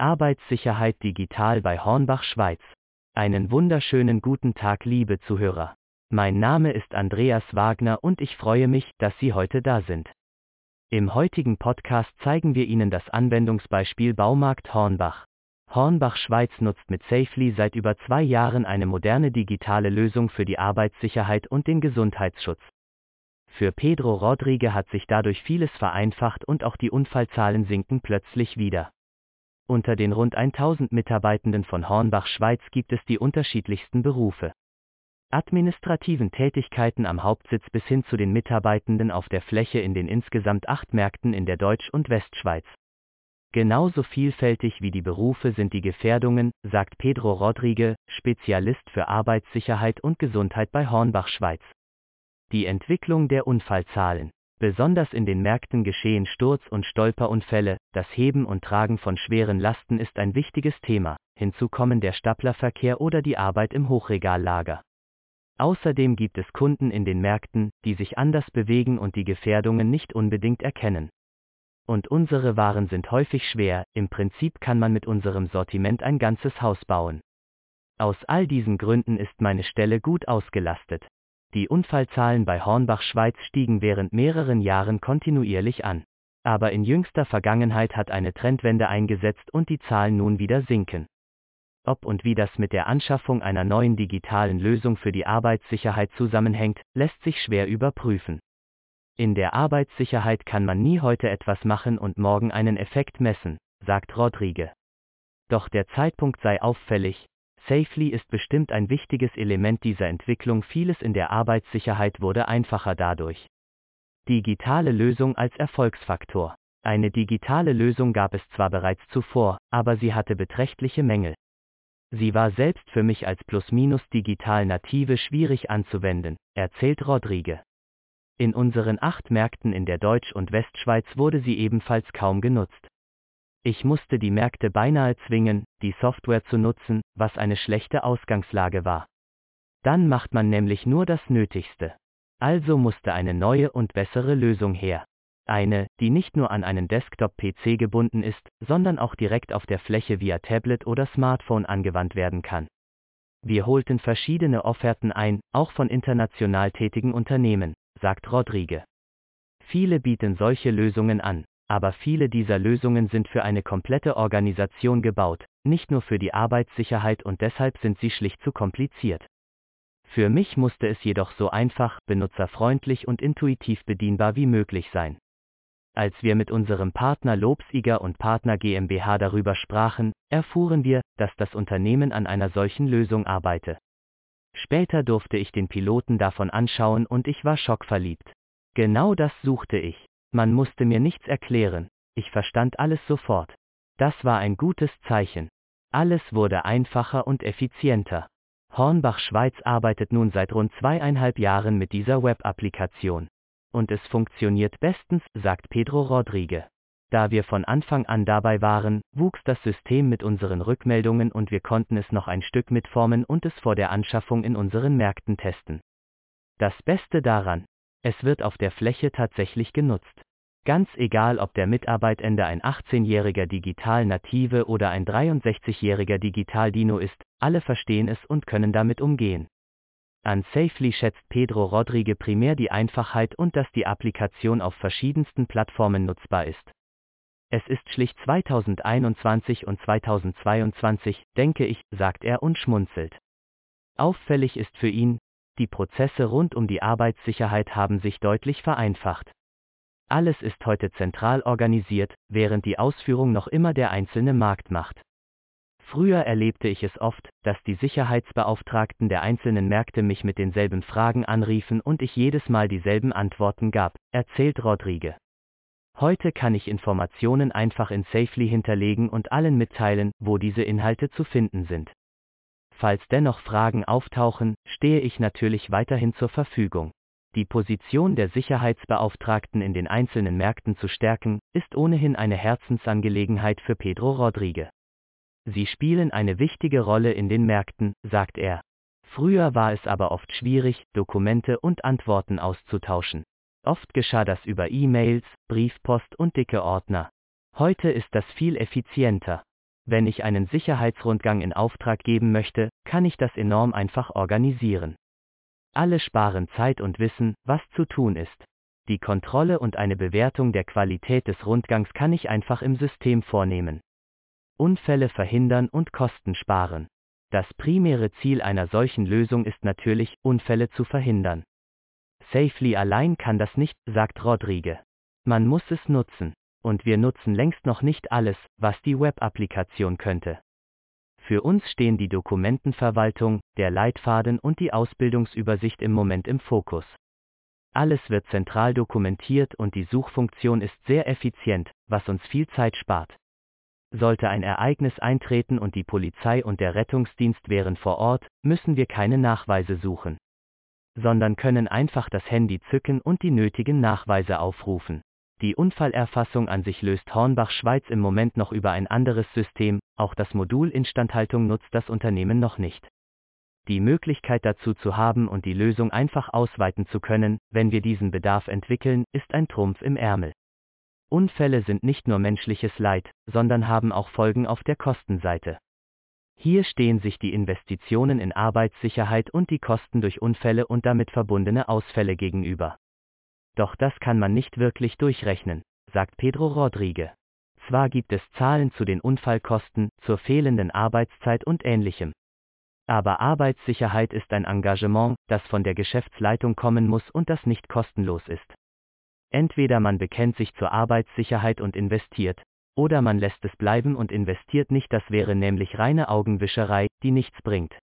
Arbeitssicherheit digital bei Hornbach Schweiz. Einen wunderschönen guten Tag, liebe Zuhörer. Mein Name ist Andreas Wagner und ich freue mich, dass Sie heute da sind. Im heutigen Podcast zeigen wir Ihnen das Anwendungsbeispiel Baumarkt Hornbach. Hornbach Schweiz nutzt mit Safely seit über zwei Jahren eine moderne digitale Lösung für die Arbeitssicherheit und den Gesundheitsschutz. Für Pedro Rodrigue hat sich dadurch vieles vereinfacht und auch die Unfallzahlen sinken plötzlich wieder. Unter den rund 1000 Mitarbeitenden von Hornbach Schweiz gibt es die unterschiedlichsten Berufe. Administrativen Tätigkeiten am Hauptsitz bis hin zu den Mitarbeitenden auf der Fläche in den insgesamt acht Märkten in der Deutsch- und Westschweiz. Genauso vielfältig wie die Berufe sind die Gefährdungen, sagt Pedro Rodrigue, Spezialist für Arbeitssicherheit und Gesundheit bei Hornbach Schweiz. Die Entwicklung der Unfallzahlen. Besonders in den Märkten geschehen Sturz- und Stolperunfälle, das Heben und Tragen von schweren Lasten ist ein wichtiges Thema, hinzu kommen der Staplerverkehr oder die Arbeit im Hochregallager. Außerdem gibt es Kunden in den Märkten, die sich anders bewegen und die Gefährdungen nicht unbedingt erkennen. Und unsere Waren sind häufig schwer, im Prinzip kann man mit unserem Sortiment ein ganzes Haus bauen. Aus all diesen Gründen ist meine Stelle gut ausgelastet. Die Unfallzahlen bei Hornbach Schweiz stiegen während mehreren Jahren kontinuierlich an. Aber in jüngster Vergangenheit hat eine Trendwende eingesetzt und die Zahlen nun wieder sinken. Ob und wie das mit der Anschaffung einer neuen digitalen Lösung für die Arbeitssicherheit zusammenhängt, lässt sich schwer überprüfen. In der Arbeitssicherheit kann man nie heute etwas machen und morgen einen Effekt messen, sagt Rodrigue. Doch der Zeitpunkt sei auffällig, Safely ist bestimmt ein wichtiges Element dieser Entwicklung. Vieles in der Arbeitssicherheit wurde einfacher dadurch. Digitale Lösung als Erfolgsfaktor. Eine digitale Lösung gab es zwar bereits zuvor, aber sie hatte beträchtliche Mängel. Sie war selbst für mich als plus-minus digital native schwierig anzuwenden, erzählt Rodrigue. In unseren acht Märkten in der Deutsch- und Westschweiz wurde sie ebenfalls kaum genutzt. Ich musste die Märkte beinahe zwingen, die Software zu nutzen, was eine schlechte Ausgangslage war. Dann macht man nämlich nur das Nötigste. Also musste eine neue und bessere Lösung her. Eine, die nicht nur an einen Desktop-PC gebunden ist, sondern auch direkt auf der Fläche via Tablet oder Smartphone angewandt werden kann. Wir holten verschiedene Offerten ein, auch von international tätigen Unternehmen, sagt Rodrigue. Viele bieten solche Lösungen an, aber viele dieser Lösungen sind für eine komplette Organisation gebaut, nicht nur für die Arbeitssicherheit und deshalb sind sie schlicht zu kompliziert. Für mich musste es jedoch so einfach, benutzerfreundlich und intuitiv bedienbar wie möglich sein. Als wir mit unserem Partner Lobsiger und Partner GmbH darüber sprachen, erfuhren wir, dass das Unternehmen an einer solchen Lösung arbeite. Später durfte ich den Piloten davon anschauen und ich war schockverliebt. Genau das suchte ich. Man musste mir nichts erklären, ich verstand alles sofort. Das war ein gutes Zeichen. Alles wurde einfacher und effizienter. Hornbach Schweiz arbeitet nun seit rund zweieinhalb Jahren mit dieser Web-Applikation. Und es funktioniert bestens, sagt Pedro Rodrigue. Da wir von Anfang an dabei waren, wuchs das System mit unseren Rückmeldungen und wir konnten es noch ein Stück mitformen und es vor der Anschaffung in unseren Märkten testen. Das Beste daran, es wird auf der Fläche tatsächlich genutzt. Ganz egal, ob der Mitarbeitende ein 18-jähriger Digital-Native oder ein 63-jähriger Digital-Dino ist, alle verstehen es und können damit umgehen. An Safely schätzt Pedro Rodrigue primär die Einfachheit und dass die Applikation auf verschiedensten Plattformen nutzbar ist. Es ist schlicht 2021 und 2022, denke ich, sagt er und schmunzelt. Auffällig ist für ihn, die Prozesse rund um die Arbeitssicherheit haben sich deutlich vereinfacht. Alles ist heute zentral organisiert, während die Ausführung noch immer der einzelne Markt macht. Früher erlebte ich es oft, dass die Sicherheitsbeauftragten der einzelnen Märkte mich mit denselben Fragen anriefen und ich jedes Mal dieselben Antworten gab, erzählt Rodrigue. Heute kann ich Informationen einfach in Safely hinterlegen und allen mitteilen, wo diese Inhalte zu finden sind. Falls dennoch Fragen auftauchen, stehe ich natürlich weiterhin zur Verfügung. Die Position der Sicherheitsbeauftragten in den einzelnen Märkten zu stärken, ist ohnehin eine Herzensangelegenheit für Pedro Rodrigue. Sie spielen eine wichtige Rolle in den Märkten, sagt er. Früher war es aber oft schwierig, Dokumente und Antworten auszutauschen. Oft geschah das über E-Mails, Briefpost und dicke Ordner. Heute ist das viel effizienter. Wenn ich einen Sicherheitsrundgang in Auftrag geben möchte, kann ich das enorm einfach organisieren. Alle sparen Zeit und wissen, was zu tun ist. Die Kontrolle und eine Bewertung der Qualität des Rundgangs kann ich einfach im System vornehmen. Unfälle verhindern und Kosten sparen. Das primäre Ziel einer solchen Lösung ist natürlich, Unfälle zu verhindern. Safely allein kann das nicht, sagt Rodrigue. Man muss es nutzen. Und wir nutzen längst noch nicht alles, was die Web-Applikation könnte. Für uns stehen die Dokumentenverwaltung, der Leitfaden und die Ausbildungsübersicht im Moment im Fokus. Alles wird zentral dokumentiert und die Suchfunktion ist sehr effizient, was uns viel Zeit spart. Sollte ein Ereignis eintreten und die Polizei und der Rettungsdienst wären vor Ort, müssen wir keine Nachweise suchen. Sondern können einfach das Handy zücken und die nötigen Nachweise aufrufen. Die Unfallerfassung an sich löst Hornbach Schweiz im Moment noch über ein anderes System, auch das Modul Instandhaltung nutzt das Unternehmen noch nicht. Die Möglichkeit dazu zu haben und die Lösung einfach ausweiten zu können, wenn wir diesen Bedarf entwickeln, ist ein Trumpf im Ärmel. Unfälle sind nicht nur menschliches Leid, sondern haben auch Folgen auf der Kostenseite. Hier stehen sich die Investitionen in Arbeitssicherheit und die Kosten durch Unfälle und damit verbundene Ausfälle gegenüber. Doch das kann man nicht wirklich durchrechnen, sagt Pedro Rodrigue. Zwar gibt es Zahlen zu den Unfallkosten, zur fehlenden Arbeitszeit und ähnlichem. Aber Arbeitssicherheit ist ein Engagement, das von der Geschäftsleitung kommen muss und das nicht kostenlos ist. Entweder man bekennt sich zur Arbeitssicherheit und investiert, oder man lässt es bleiben und investiert nicht, das wäre nämlich reine Augenwischerei, die nichts bringt.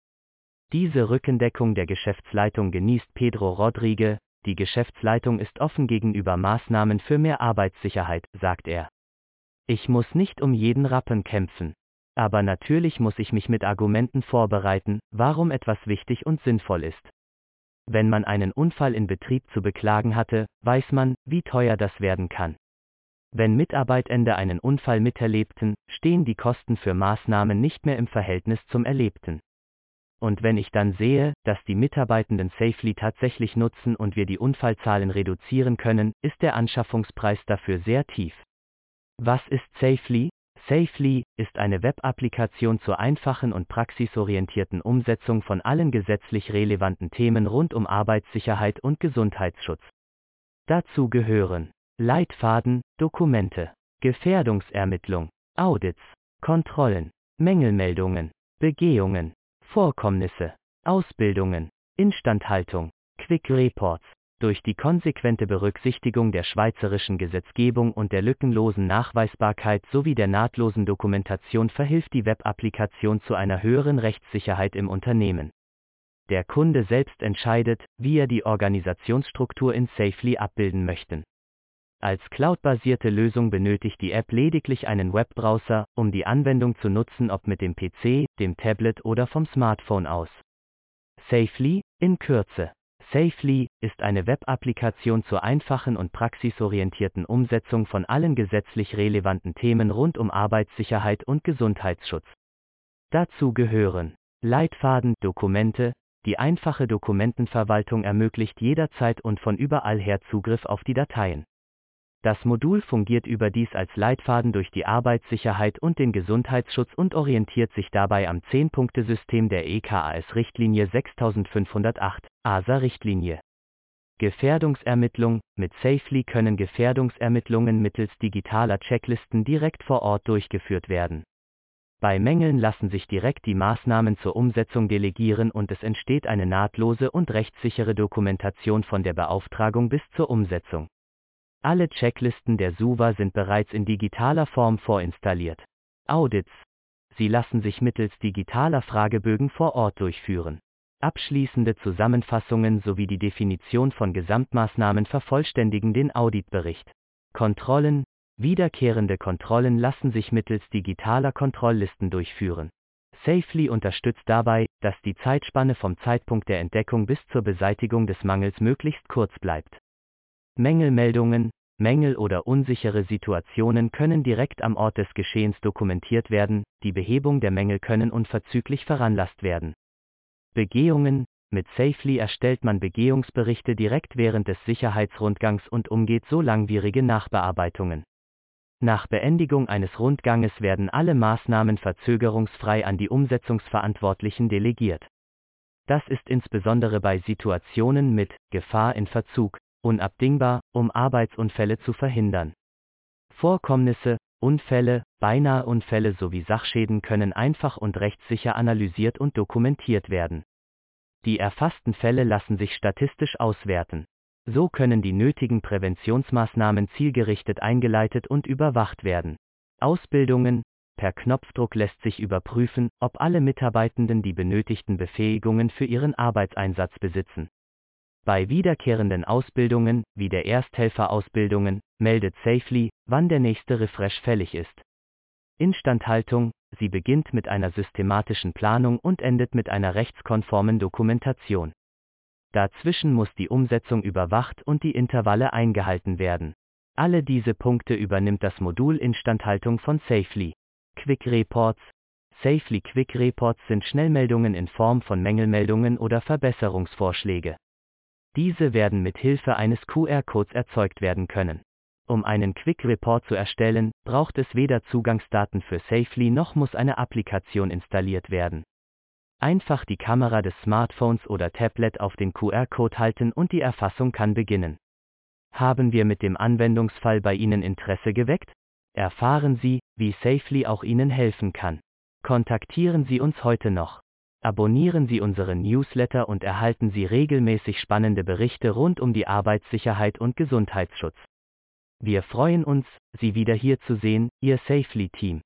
Diese Rückendeckung der Geschäftsleitung genießt Pedro Rodrigue, die Geschäftsleitung ist offen gegenüber Maßnahmen für mehr Arbeitssicherheit, sagt er. Ich muss nicht um jeden Rappen kämpfen. Aber natürlich muss ich mich mit Argumenten vorbereiten, warum etwas wichtig und sinnvoll ist. Wenn man einen Unfall in Betrieb zu beklagen hatte, weiß man, wie teuer das werden kann. Wenn Mitarbeitende einen Unfall miterlebten, stehen die Kosten für Maßnahmen nicht mehr im Verhältnis zum Erlebten. Und wenn ich dann sehe, dass die Mitarbeitenden Safely tatsächlich nutzen und wir die Unfallzahlen reduzieren können, ist der Anschaffungspreis dafür sehr tief. Was ist Safely? Safely ist eine Web-Applikation zur einfachen und praxisorientierten Umsetzung von allen gesetzlich relevanten Themen rund um Arbeitssicherheit und Gesundheitsschutz. Dazu gehören Leitfaden, Dokumente, Gefährdungsermittlung, Audits, Kontrollen, Mängelmeldungen, Begehungen, Vorkommnisse, Ausbildungen, Instandhaltung, Quick Reports, durch die konsequente Berücksichtigung der schweizerischen Gesetzgebung und der lückenlosen Nachweisbarkeit sowie der nahtlosen Dokumentation verhilft die Web-Applikation zu einer höheren Rechtssicherheit im Unternehmen. Der Kunde selbst entscheidet, wie er die Organisationsstruktur in Safely abbilden möchten. Als cloudbasierte Lösung benötigt die App lediglich einen Webbrowser, um die Anwendung zu nutzen, ob mit dem PC, dem Tablet oder vom Smartphone aus. Safely, in Kürze. Safely ist eine Web-Applikation zur einfachen und praxisorientierten Umsetzung von allen gesetzlich relevanten Themen rund um Arbeitssicherheit und Gesundheitsschutz. Dazu gehören Leitfaden, Dokumente, die einfache Dokumentenverwaltung ermöglicht jederzeit und von überall her Zugriff auf die Dateien. Das Modul fungiert überdies als Leitfaden durch die Arbeitssicherheit und den Gesundheitsschutz und orientiert sich dabei am 10-Punkte-System der EKAS-Richtlinie 6508, ASA-Richtlinie. Gefährdungsermittlung Mit Safely können Gefährdungsermittlungen mittels digitaler Checklisten direkt vor Ort durchgeführt werden. Bei Mängeln lassen sich direkt die Maßnahmen zur Umsetzung delegieren und es entsteht eine nahtlose und rechtssichere Dokumentation von der Beauftragung bis zur Umsetzung. Alle Checklisten der SUVA sind bereits in digitaler Form vorinstalliert. Audits. Sie lassen sich mittels digitaler Fragebögen vor Ort durchführen. Abschließende Zusammenfassungen sowie die Definition von Gesamtmaßnahmen vervollständigen den Auditbericht. Kontrollen. Wiederkehrende Kontrollen lassen sich mittels digitaler Kontrolllisten durchführen. Safely unterstützt dabei, dass die Zeitspanne vom Zeitpunkt der Entdeckung bis zur Beseitigung des Mangels möglichst kurz bleibt. Mängelmeldungen, Mängel oder unsichere Situationen können direkt am Ort des Geschehens dokumentiert werden, die Behebung der Mängel können unverzüglich veranlasst werden. Begehungen, mit Safely erstellt man Begehungsberichte direkt während des Sicherheitsrundgangs und umgeht so langwierige Nachbearbeitungen. Nach Beendigung eines Rundganges werden alle Maßnahmen verzögerungsfrei an die Umsetzungsverantwortlichen delegiert. Das ist insbesondere bei Situationen mit Gefahr in Verzug unabdingbar, um Arbeitsunfälle zu verhindern. Vorkommnisse, Unfälle, beinahe Unfälle sowie Sachschäden können einfach und rechtssicher analysiert und dokumentiert werden. Die erfassten Fälle lassen sich statistisch auswerten. So können die nötigen Präventionsmaßnahmen zielgerichtet eingeleitet und überwacht werden. Ausbildungen, per Knopfdruck lässt sich überprüfen, ob alle Mitarbeitenden die benötigten Befähigungen für ihren Arbeitseinsatz besitzen. Bei wiederkehrenden Ausbildungen, wie der Ersthelferausbildungen, meldet Safely, wann der nächste Refresh fällig ist. Instandhaltung, sie beginnt mit einer systematischen Planung und endet mit einer rechtskonformen Dokumentation. Dazwischen muss die Umsetzung überwacht und die Intervalle eingehalten werden. Alle diese Punkte übernimmt das Modul Instandhaltung von Safely. Quick Reports. Safely Quick Reports sind Schnellmeldungen in Form von Mängelmeldungen oder Verbesserungsvorschläge. Diese werden mit Hilfe eines QR-Codes erzeugt werden können. Um einen Quick Report zu erstellen, braucht es weder Zugangsdaten für Safely noch muss eine Applikation installiert werden. Einfach die Kamera des Smartphones oder Tablet auf den QR-Code halten und die Erfassung kann beginnen. Haben wir mit dem Anwendungsfall bei Ihnen Interesse geweckt? Erfahren Sie, wie Safely auch Ihnen helfen kann. Kontaktieren Sie uns heute noch. Abonnieren Sie unseren Newsletter und erhalten Sie regelmäßig spannende Berichte rund um die Arbeitssicherheit und Gesundheitsschutz. Wir freuen uns, Sie wieder hier zu sehen, Ihr Safely-Team.